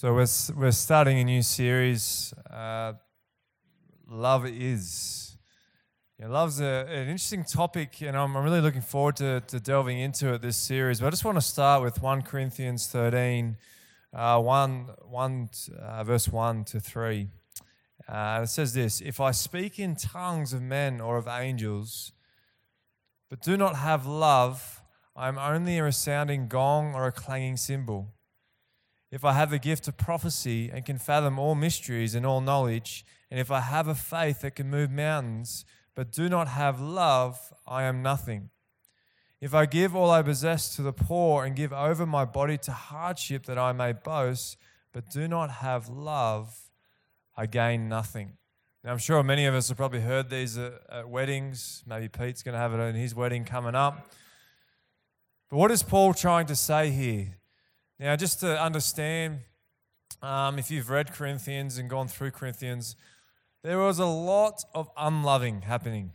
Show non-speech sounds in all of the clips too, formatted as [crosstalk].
So we're, we're starting a new series. Uh, love is. Yeah, love's a, an interesting topic, and I'm, I'm really looking forward to, to delving into it this series. But I just want to start with 1 Corinthians 13, uh, 1, 1 uh, verse 1 to 3. Uh, it says this If I speak in tongues of men or of angels, but do not have love, I am only a resounding gong or a clanging cymbal. If I have the gift of prophecy and can fathom all mysteries and all knowledge, and if I have a faith that can move mountains, but do not have love, I am nothing. If I give all I possess to the poor and give over my body to hardship that I may boast, but do not have love, I gain nothing. Now, I'm sure many of us have probably heard these at, at weddings. Maybe Pete's going to have it in his wedding coming up. But what is Paul trying to say here? Now, just to understand, um, if you've read Corinthians and gone through Corinthians, there was a lot of unloving happening.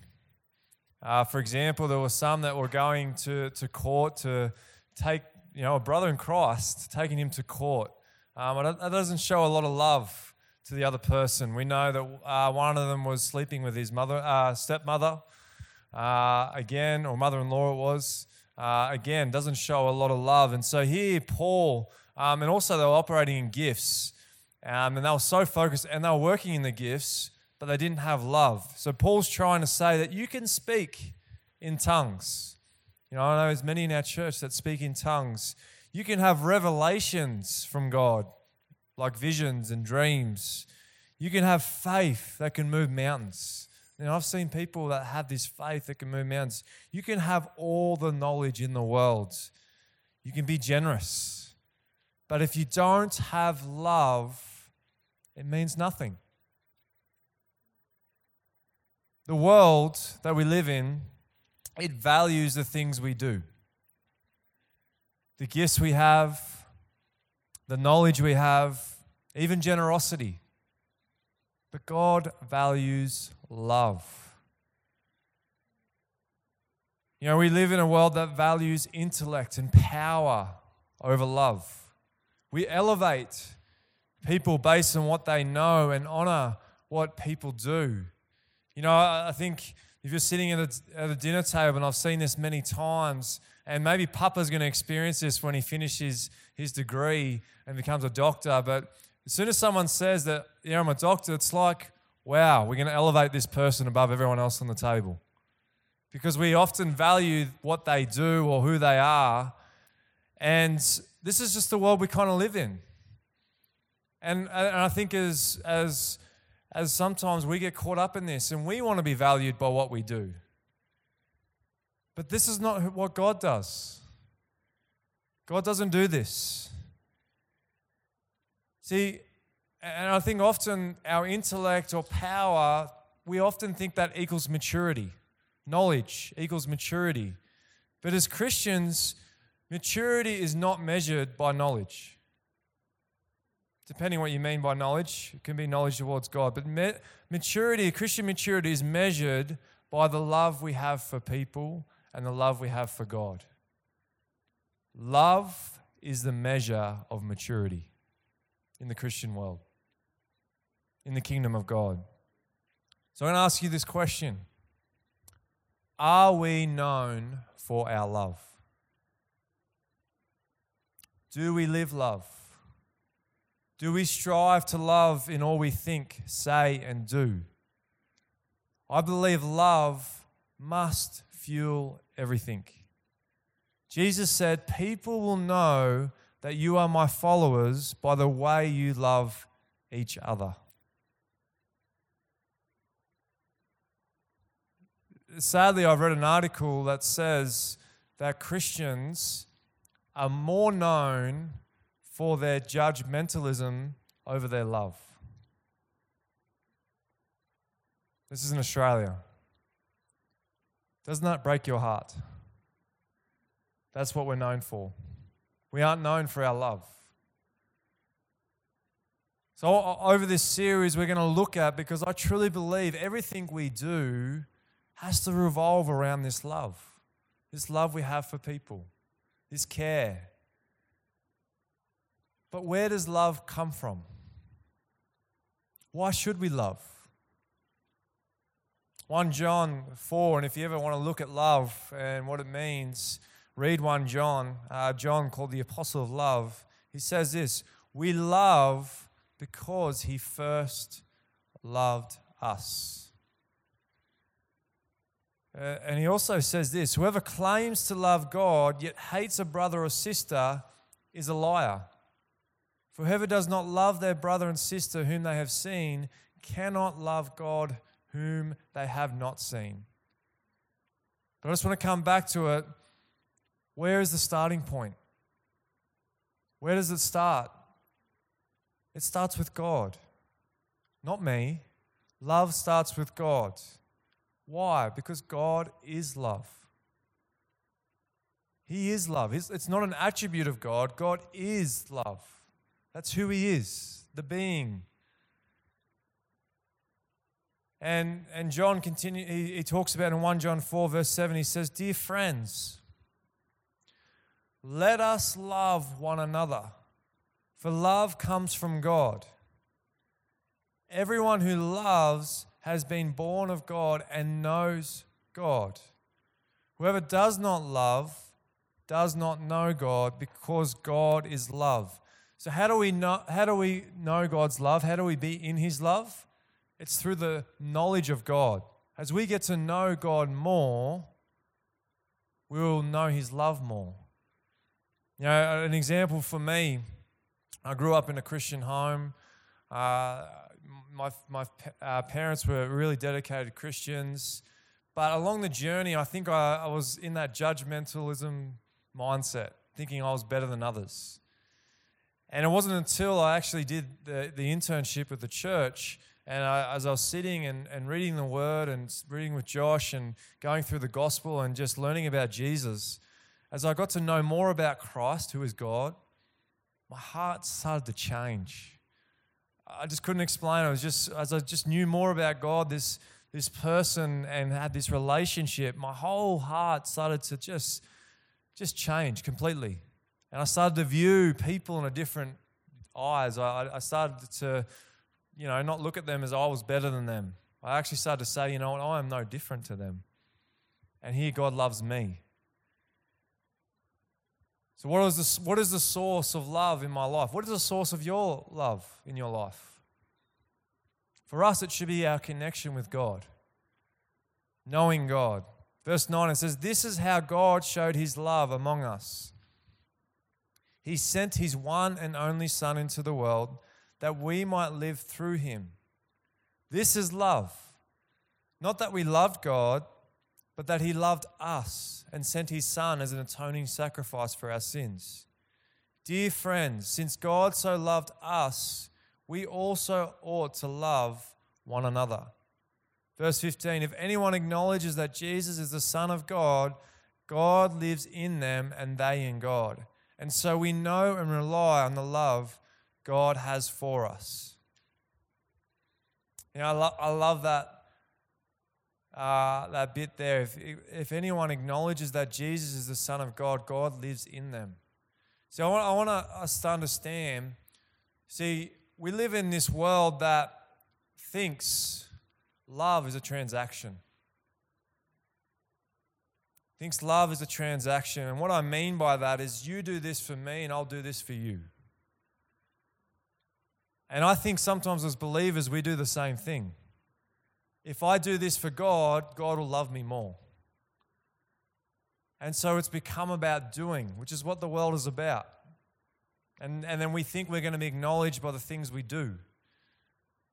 Uh, for example, there were some that were going to, to court to take, you know, a brother in Christ, taking him to court. Um, that doesn't show a lot of love to the other person. We know that uh, one of them was sleeping with his mother, uh, stepmother, uh, again, or mother-in-law it was uh, again, doesn't show a lot of love. And so here, Paul, um, and also they were operating in gifts, um, and they were so focused, and they were working in the gifts, but they didn't have love. So Paul's trying to say that you can speak in tongues. You know, I know there's many in our church that speak in tongues. You can have revelations from God, like visions and dreams. You can have faith that can move mountains. Know, I've seen people that have this faith that can move mountains. You can have all the knowledge in the world, you can be generous. But if you don't have love, it means nothing. The world that we live in, it values the things we do. The gifts we have, the knowledge we have, even generosity. But God values love. You know, we live in a world that values intellect and power over love. We elevate people based on what they know and honor what people do. You know, I think if you're sitting at a, at a dinner table, and I've seen this many times, and maybe Papa's going to experience this when he finishes his degree and becomes a doctor, but as soon as someone says that, yeah, I'm a doctor, it's like, wow, we're going to elevate this person above everyone else on the table. Because we often value what they do or who they are. And this is just the world we kind of live in. And, and I think as, as, as sometimes we get caught up in this and we want to be valued by what we do. But this is not what God does. God doesn't do this. See, and I think often our intellect or power, we often think that equals maturity. Knowledge equals maturity. But as Christians, maturity is not measured by knowledge. Depending what you mean by knowledge, it can be knowledge towards God. But maturity, Christian maturity, is measured by the love we have for people and the love we have for God. Love is the measure of maturity in the Christian world in the kingdom of God. So I'm going to ask you this question Are we known for our love? Do we live love? Do we strive to love in all we think, say, and do? I believe love must fuel everything. Jesus said, People will know that you are my followers by the way you love each other. Sadly, I've read an article that says that Christians are more known for their judgmentalism over their love. This is in Australia. Doesn't that break your heart? That's what we're known for. We aren't known for our love. So, over this series, we're going to look at because I truly believe everything we do has to revolve around this love, this love we have for people, this care. But where does love come from? Why should we love? 1 John 4, and if you ever want to look at love and what it means, read 1 John, uh, John called the Apostle of Love. He says this We love because he first loved us. Uh, and he also says this Whoever claims to love God yet hates a brother or sister is a liar. For whoever does not love their brother and sister whom they have seen cannot love God whom they have not seen. But I just want to come back to it. Where is the starting point? Where does it start? It starts with God, not me. Love starts with God. Why? Because God is love. He is love. It's not an attribute of God, God is love. That's who He is, the being. And, and John continue, he, he talks about in 1 John 4, verse 7, he says, Dear friends, let us love one another, for love comes from God. Everyone who loves has been born of God and knows God. Whoever does not love does not know God because God is love. So how do we know how do we know God's love? How do we be in his love? It's through the knowledge of God. As we get to know God more, we will know his love more. You know, an example for me, I grew up in a Christian home. Uh, my, my uh, parents were really dedicated Christians. But along the journey, I think I, I was in that judgmentalism mindset, thinking I was better than others. And it wasn't until I actually did the, the internship with the church, and I, as I was sitting and, and reading the word and reading with Josh and going through the gospel and just learning about Jesus, as I got to know more about Christ, who is God, my heart started to change. I just couldn't explain. It was just as I just knew more about God, this this person, and had this relationship. My whole heart started to just just change completely, and I started to view people in a different eyes. I, I started to, you know, not look at them as I was better than them. I actually started to say, you know what, I am no different to them, and here God loves me. So, what is, the, what is the source of love in my life? What is the source of your love in your life? For us, it should be our connection with God, knowing God. Verse 9 it says, This is how God showed his love among us. He sent his one and only Son into the world that we might live through him. This is love. Not that we loved God, but that he loved us and sent his Son as an atoning sacrifice for our sins. Dear friends, since God so loved us, we also ought to love one another. Verse 15 If anyone acknowledges that Jesus is the Son of God, God lives in them and they in God. And so we know and rely on the love God has for us. You know, I, lo- I love that uh, that bit there. If, if anyone acknowledges that Jesus is the Son of God, God lives in them. So I want, I want us to understand see, we live in this world that thinks love is a transaction. Thinks love is a transaction. And what I mean by that is you do this for me and I'll do this for you. And I think sometimes as believers we do the same thing if I do this for God, God will love me more. And so it's become about doing, which is what the world is about. And, and then we think we're going to be acknowledged by the things we do.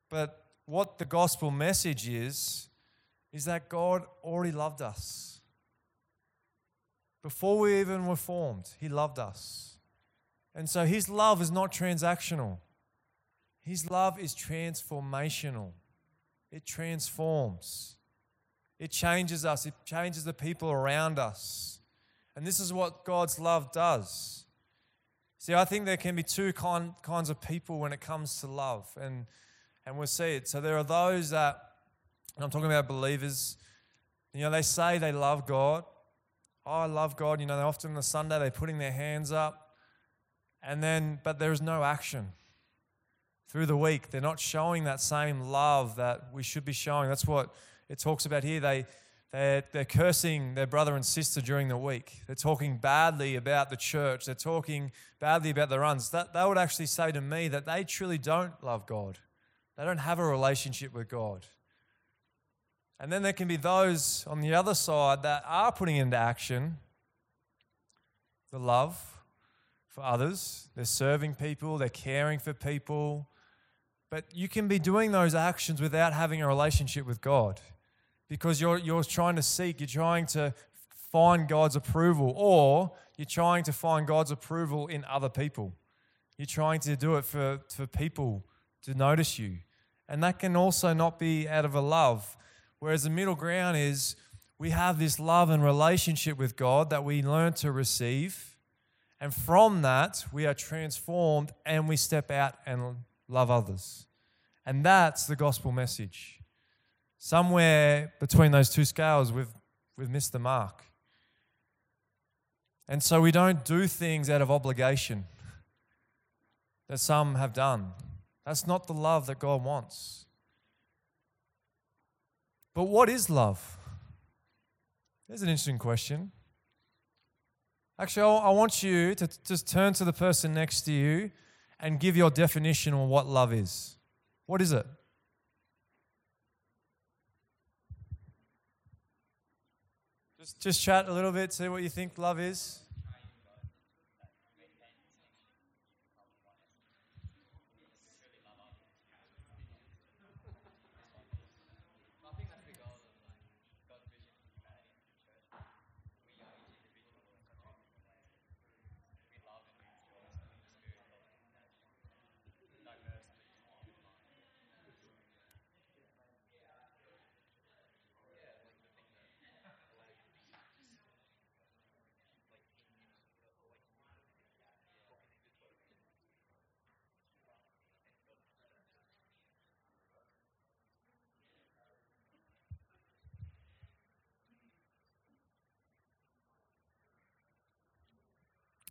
But what the gospel message is, is that God already loved us. Before we even were formed, He loved us. And so His love is not transactional, His love is transformational. It transforms. It changes us. It changes the people around us. And this is what God's love does. See, I think there can be two kind, kinds of people when it comes to love, and, and we'll see it. So there are those that, I'm talking about believers, you know, they say they love God. Oh, I love God. You know, they often on the Sunday they're putting their hands up. and then, but there is no action. Through the week, they're not showing that same love that we should be showing. That's what it talks about here. They, they're, they're cursing their brother and sister during the week. They're talking badly about the church. They're talking badly about the runs. That, that would actually say to me that they truly don't love God. They don't have a relationship with God. And then there can be those on the other side that are putting into action the love for others. They're serving people, they're caring for people. But you can be doing those actions without having a relationship with God because you're, you're trying to seek, you're trying to find God's approval, or you're trying to find God's approval in other people. You're trying to do it for, for people to notice you. And that can also not be out of a love. Whereas the middle ground is we have this love and relationship with God that we learn to receive. And from that, we are transformed and we step out and love others. And that's the gospel message somewhere between those two scales, we've, we've missed the mark. And so we don't do things out of obligation that some have done. That's not the love that God wants. But what is love? There's an interesting question. Actually, I want you to just turn to the person next to you and give your definition on what love is. What is it? Just, just chat a little bit, see what you think love is.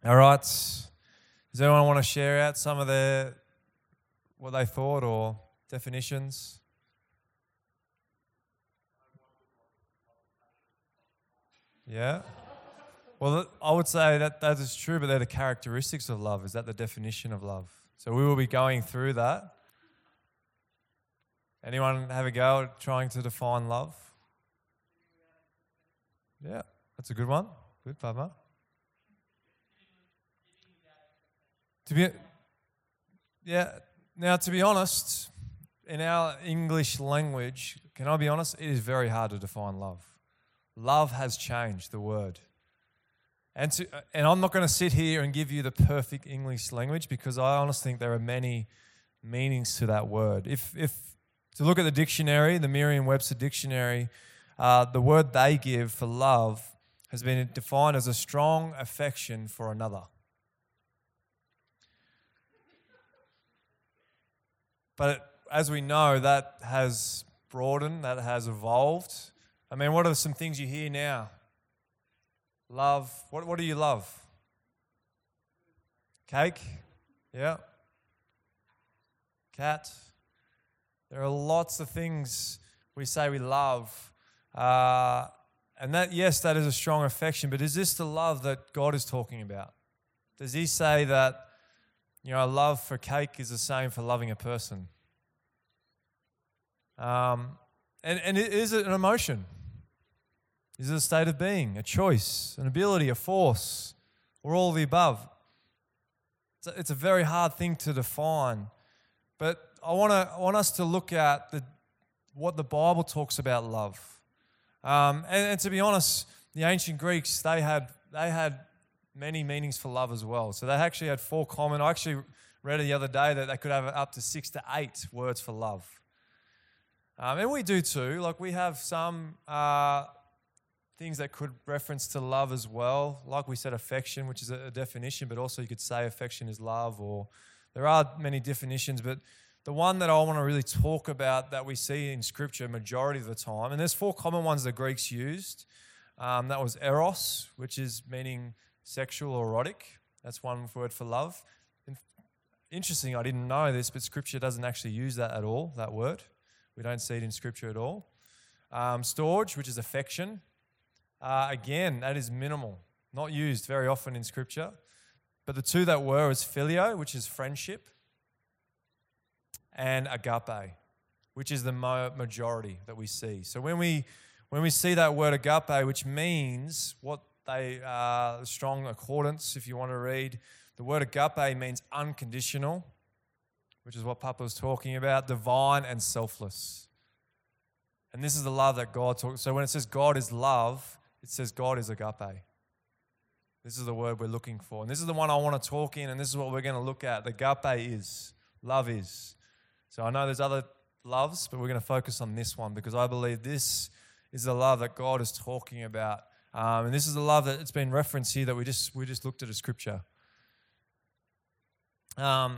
All right. Does anyone want to share out some of their what they thought or definitions? Yeah. Well, I would say that that is true, but they're the characteristics of love. Is that the definition of love? So we will be going through that. Anyone have a go at trying to define love? Yeah, that's a good one. Good, Papa. To be, yeah. Now, to be honest, in our English language, can I be honest? It is very hard to define love. Love has changed the word. And, to, and I'm not going to sit here and give you the perfect English language because I honestly think there are many meanings to that word. If, if to look at the dictionary, the Merriam-Webster dictionary, uh, the word they give for love has been defined as a strong affection for another. But as we know, that has broadened, that has evolved. I mean, what are some things you hear now? Love. What, what do you love? Cake? Yeah. Cat? There are lots of things we say we love. Uh, and that, yes, that is a strong affection, but is this the love that God is talking about? Does He say that you know, love for cake is the same for loving a person. Um, and, and is it an emotion? Is it a state of being, a choice, an ability, a force, or all the above? It's a, it's a very hard thing to define. But I, wanna, I want us to look at the, what the Bible talks about love. Um, and, and to be honest, the ancient Greeks, they had, they had many meanings for love as well. So they actually had four common. I actually read it the other day that they could have up to six to eight words for love. Um, and we do too. Like we have some uh, things that could reference to love as well. Like we said, affection, which is a, definition, but also you could say affection is love, or there are many definitions. But the one that I want to really talk about that we see in Scripture majority of the time, and there's four common ones the Greeks used. Um, that was eros, which is meaning sexual or erotic. That's one word for love. Interesting, I didn't know this, but Scripture doesn't actually use that at all, that word. We don't see it in Scripture at all. Um, storge, which is affection, uh, again, that is minimal, not used very often in Scripture. But the two that were is phileo, which is friendship, and agape, which is the majority that we see. So when we when we see that word agape, which means what they are, Strong's Concordance, if you want to read, the word agape means unconditional, which is what Papa was talking about, divine and selfless. And this is the love that God talks. So when it says God is love, it says God is agape. This is the word we're looking for. And this is the one I want to talk in, and this is what we're going to look at. The agape is, love is. So I know there's other loves, but we're going to focus on this one because I believe this is the love that God is talking about. Um, and this is the love that it's been referenced here that we just we just looked at a scripture. Um,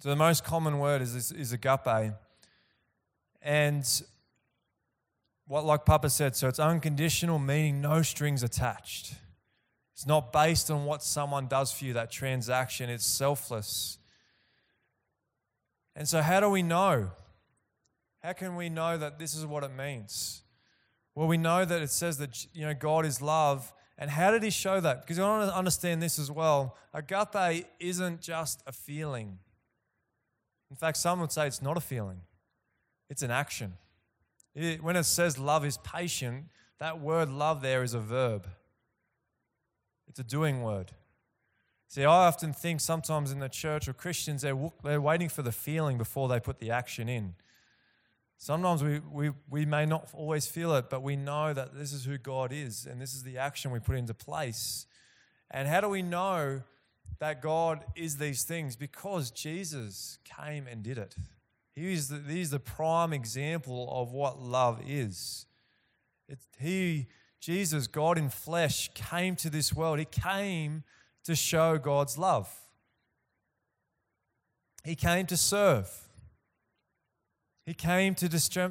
so the most common word is, is, is agape. And what, like Papa said, so it's unconditional, meaning no strings attached. It's not based on what someone does for you, that transaction. It's selfless. And so, how do we know? How can we know that this is what it means? Well, we know that it says that you know God is love. And how did he show that? Because I want to understand this as well. Agape isn't just a feeling. In fact, some would say it's not a feeling, it's an action. It, when it says love is patient, that word love there is a verb, it's a doing word. See, I often think sometimes in the church or Christians, they're, they're waiting for the feeling before they put the action in. Sometimes we, we, we may not always feel it, but we know that this is who God is and this is the action we put into place. And how do we know that God is these things? Because Jesus came and did it. He is the, he is the prime example of what love is. It, he, Jesus, God in flesh, came to this world. He came to show God's love. He came to serve. He came to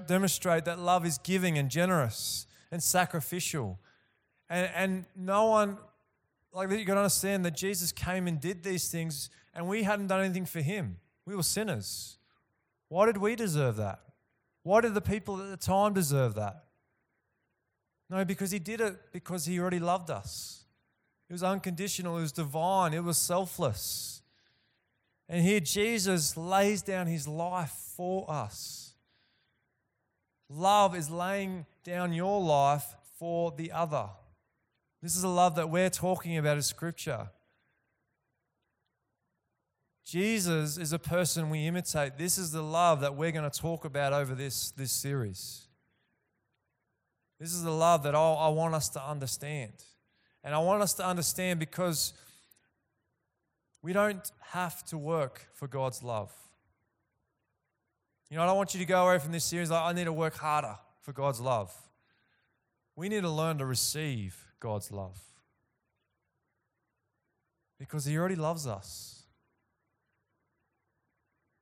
demonstrate that love is giving and generous and sacrificial. And, and no one, like you got to understand that Jesus came and did these things, and we hadn't done anything for him. We were sinners. Why did we deserve that? Why did the people at the time deserve that? No, because he did it because he already loved us. It was unconditional, it was divine, it was selfless. And here Jesus lays down his life for us. Love is laying down your life for the other. This is a love that we're talking about in Scripture. Jesus is a person we imitate. This is the love that we're going to talk about over this, this series. This is the love that I want us to understand. And I want us to understand because we don't have to work for God's love. You know, I don't want you to go away from this series like, I need to work harder for God's love. We need to learn to receive God's love because He already loves us.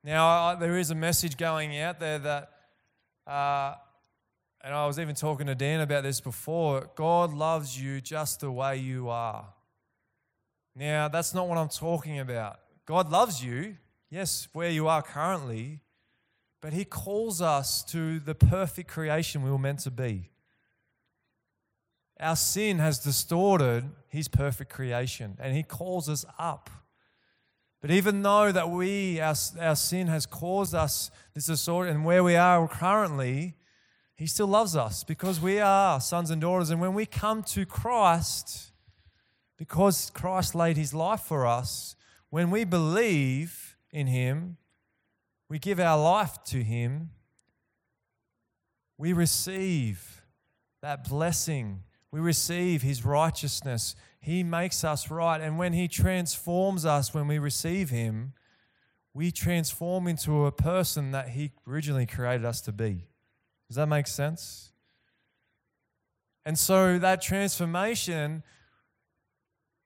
Now, there is a message going out there that uh, and I was even talking to Dan about this before God loves you just the way you are. Now, that's not what I'm talking about. God loves you, yes, where you are currently, but He calls us to the perfect creation we were meant to be. Our sin has distorted His perfect creation, and He calls us up. But even though that we, our, our sin has caused us this disorder, and where we are currently, he still loves us because we are sons and daughters. And when we come to Christ, because Christ laid his life for us, when we believe in him, we give our life to him, we receive that blessing. We receive his righteousness. He makes us right. And when he transforms us, when we receive him, we transform into a person that he originally created us to be. Does that make sense? And so that transformation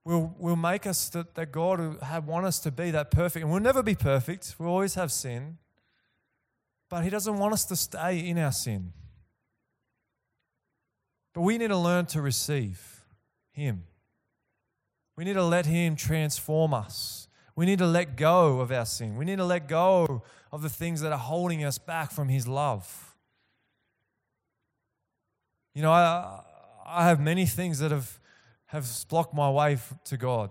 will, will make us that, that God had want us to be that perfect. And we'll never be perfect. We'll always have sin. But He doesn't want us to stay in our sin. But we need to learn to receive Him. We need to let Him transform us. We need to let go of our sin. We need to let go of the things that are holding us back from His love. You know, I, I have many things that have, have blocked my way to God.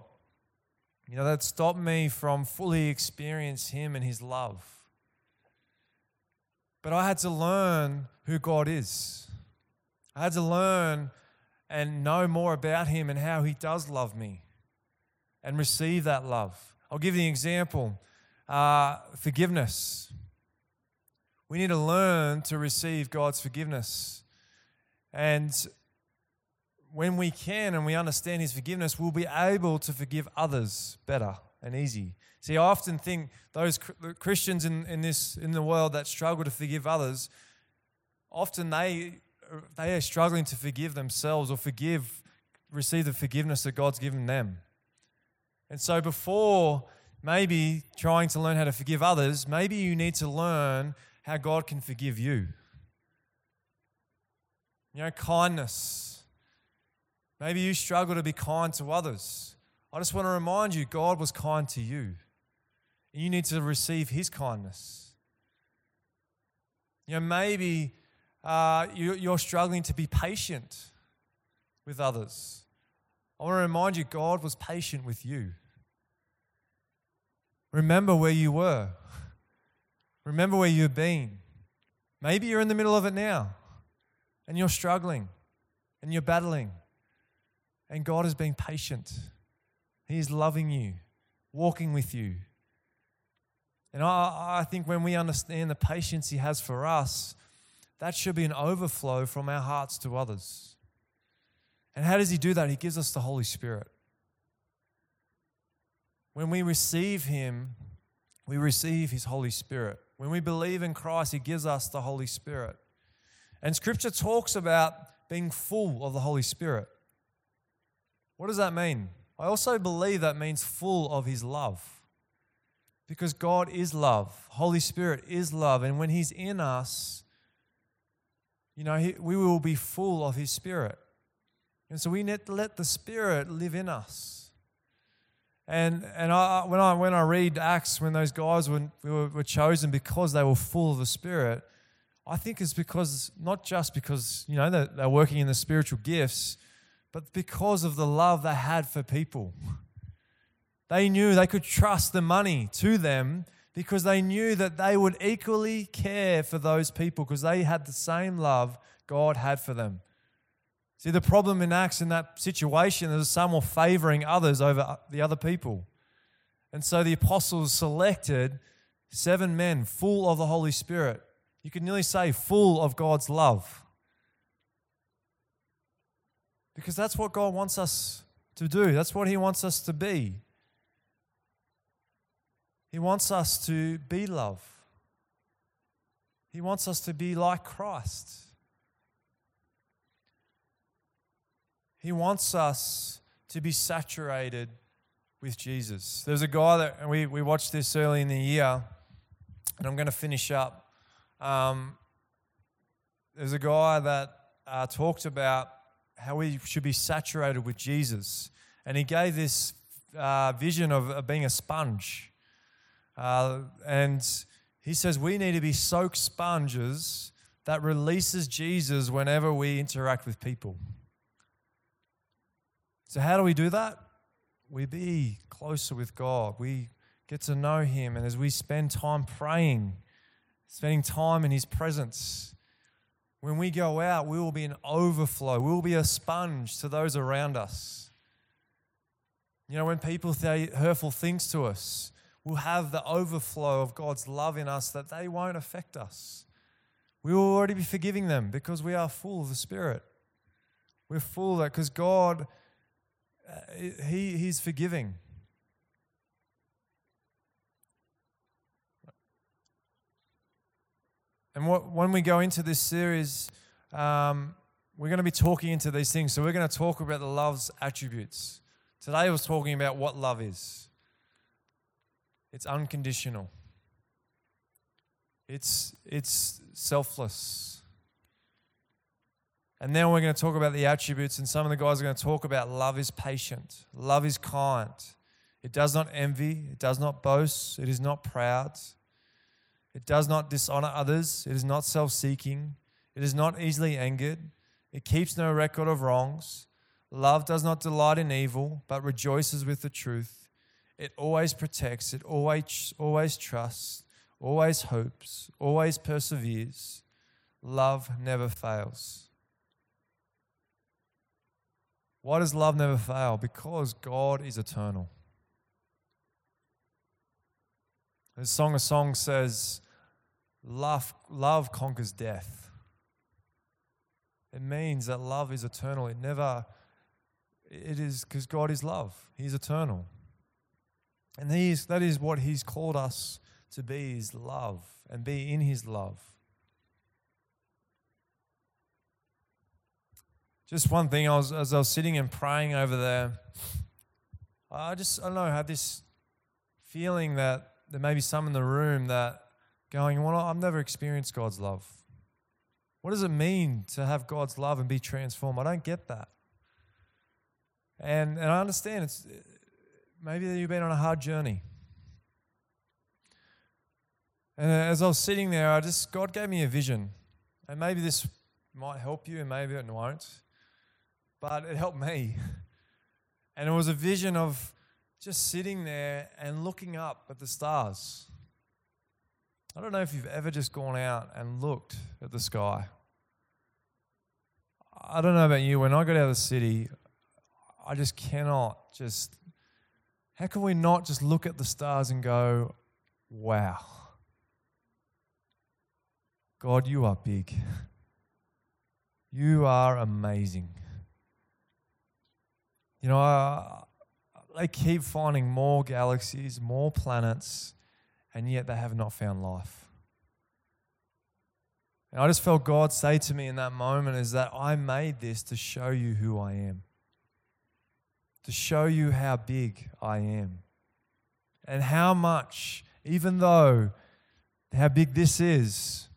You know, that stopped me from fully experience Him and His love. But I had to learn who God is. I had to learn and know more about Him and how He does love me and receive that love. I'll give you an example uh, forgiveness. We need to learn to receive God's forgiveness. And when we can and we understand His forgiveness, we'll be able to forgive others better and easy. See, I often think those Christians in, in, this, in the world that struggle to forgive others, often they, they are struggling to forgive themselves or forgive, receive the forgiveness that God's given them. And so, before maybe trying to learn how to forgive others, maybe you need to learn how God can forgive you. You know, kindness. Maybe you struggle to be kind to others. I just want to remind you God was kind to you. And you need to receive His kindness. You know, maybe uh, you, are struggling to be patient with others. I want to remind you God was patient with you. Remember where you were. Remember where you've been. Maybe you're in the middle of it now and you're struggling and you're battling. And God is being patient. He is loving you, walking with you. And I, I think when we understand the patience He has for us, that should be an overflow from our hearts to others. And how does He do that? He gives us the Holy Spirit. When we receive Him, we receive His Holy Spirit. When we believe in Christ, He gives us the Holy Spirit. And Scripture talks about being full of the Holy Spirit. What does that mean? I also believe that means full of His love. Because God is love, Holy Spirit is love. And when He's in us, you know, we will be full of His Spirit. And so we need to let the Spirit live in us. And, and I, when, I, when I read Acts, when those guys were, were, were chosen because they were full of the Spirit, I think it's because, not just because, you know, they're, they're working in the spiritual gifts, but because of the love they had for people. They knew they could trust the money to them because they knew that they would equally care for those people because they had the same love God had for them. See, the problem in Acts in that situation is some were favoring others over the other people. And so the apostles selected seven men full of the Holy Spirit. You could nearly say full of God's love. Because that's what God wants us to do, that's what He wants us to be. He wants us to be love, He wants us to be like Christ. He wants us to be saturated with Jesus. There's a guy that we, we watched this early in the year, and I'm going to finish up. Um, there's a guy that uh, talked about how we should be saturated with Jesus, and he gave this uh, vision of, of, being a sponge. Uh, and he says we need to be soaked sponges that releases Jesus whenever we interact with people. So, how do we do that? We be closer with God. We get to know Him. And as we spend time praying, spending time in His presence, when we go out, we will be an overflow. We will be a sponge to those around us. You know, when people say hurtful things to us, we'll have the overflow of God's love in us that they won't affect us. We will already be forgiving them because we are full of the Spirit. We're full of that because God uh, he, he's forgiving. And what, when we go into this series, um, we're going to be talking into these things. So we're going to talk about the love's attributes. Today was talking about what love is. It's unconditional. It's it's selfless. And then we're going to talk about the attributes, and some of the guys are going to talk about love is patient, love is kind, It does not envy, it does not boast, it is not proud, it does not dishonor others, it is not self seeking, it is not easily angered, it keeps no record of wrongs. Love does not delight in evil, but rejoices with the truth. It always protects, it always, always trusts, always hopes, always perseveres. Love never fails. Why does love never fail? Because God is eternal. The Song of Songs says, love, love conquers death. It means that love is eternal. It never, it is because God is love. He's eternal. And he is, that is what He's called us to be is love and be in His love. Just one thing, I was, as I was sitting and praying over there, I just, I don't know, had this feeling that there may be some in the room that going, well, I've never experienced God's love. What does it mean to have God's love and be transformed? I don't get that. And, and I understand it's maybe you've been on a hard journey. And uh, as I was sitting there, I just God gave me a vision. And maybe this might help you and maybe it won't but it helped me. [laughs] And it was a vision of just sitting there and looking up at the stars. I don't know if you've ever just gone out and looked at the sky. I don't know about you, when I got out of the city, I just cannot just. How can we not just look at the stars and go, wow? God, you are big. You are amazing. You know, uh, they keep finding more galaxies, more planets, and yet they have not found life. And I just felt God say to me in that moment is that I made this to show you who I am, to show you how big I am, and how much, even though how big this is,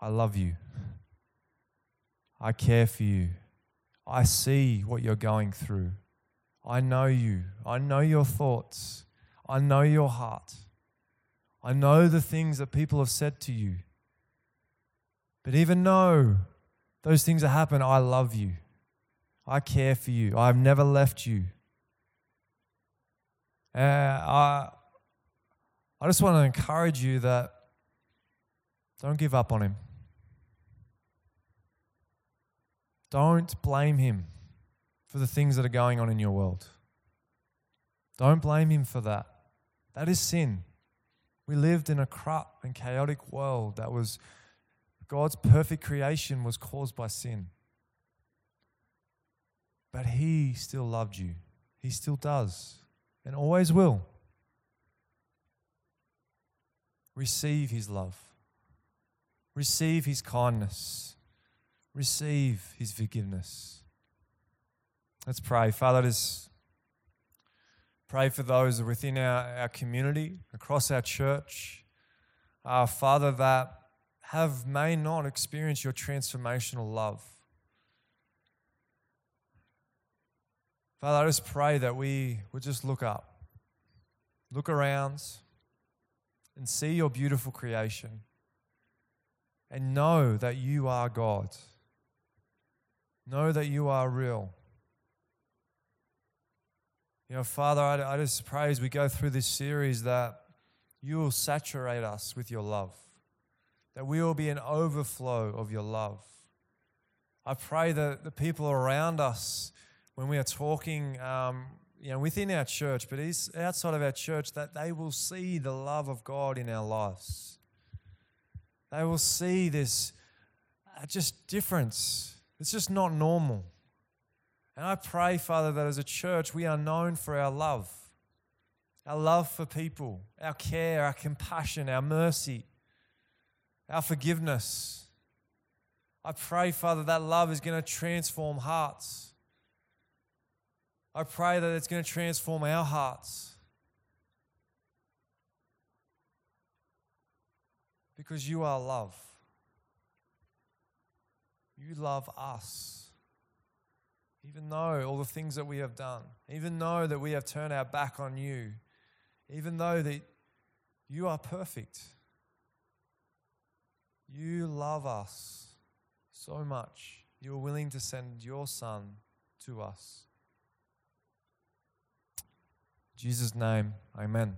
I love you. I care for you. I see what you're going through. I know you. I know your thoughts. I know your heart. I know the things that people have said to you. But even though those things have happened, I love you. I care for you. I've never left you. Uh, I, I just want to encourage you that don't give up on him. Don't blame him for the things that are going on in your world. Don't blame him for that. That is sin. We lived in a corrupt and chaotic world that was God's perfect creation was caused by sin. But he still loved you. He still does and always will. Receive his love. Receive his kindness receive his forgiveness. Let's pray. Father, just pray for those within our, our community, across our church. Uh, Father, that have may not experience your transformational love. Father, I just pray that we would just look up, look around, and see your beautiful creation, and know that you are God. Know that you are real. You know, Father, I, I just pray as we go through this series that you will saturate us with your love, that we will be an overflow of your love. I pray that the people around us, when we are talking, um, you know, within our church, but outside of our church, that they will see the love of God in our lives. They will see this uh, just difference it's just not normal. And I pray, Father, that as a church we are known for our love, our love for people, our care, our compassion, our mercy, our forgiveness. I pray, Father, that love is going to transform hearts. I pray that it's going to transform our hearts. Because you are love. You love us. Even though all the things that we have done, even though that we have turned our back on you, even though that you are perfect. You love us so much. You are willing to send your son to us. In Jesus' name, amen.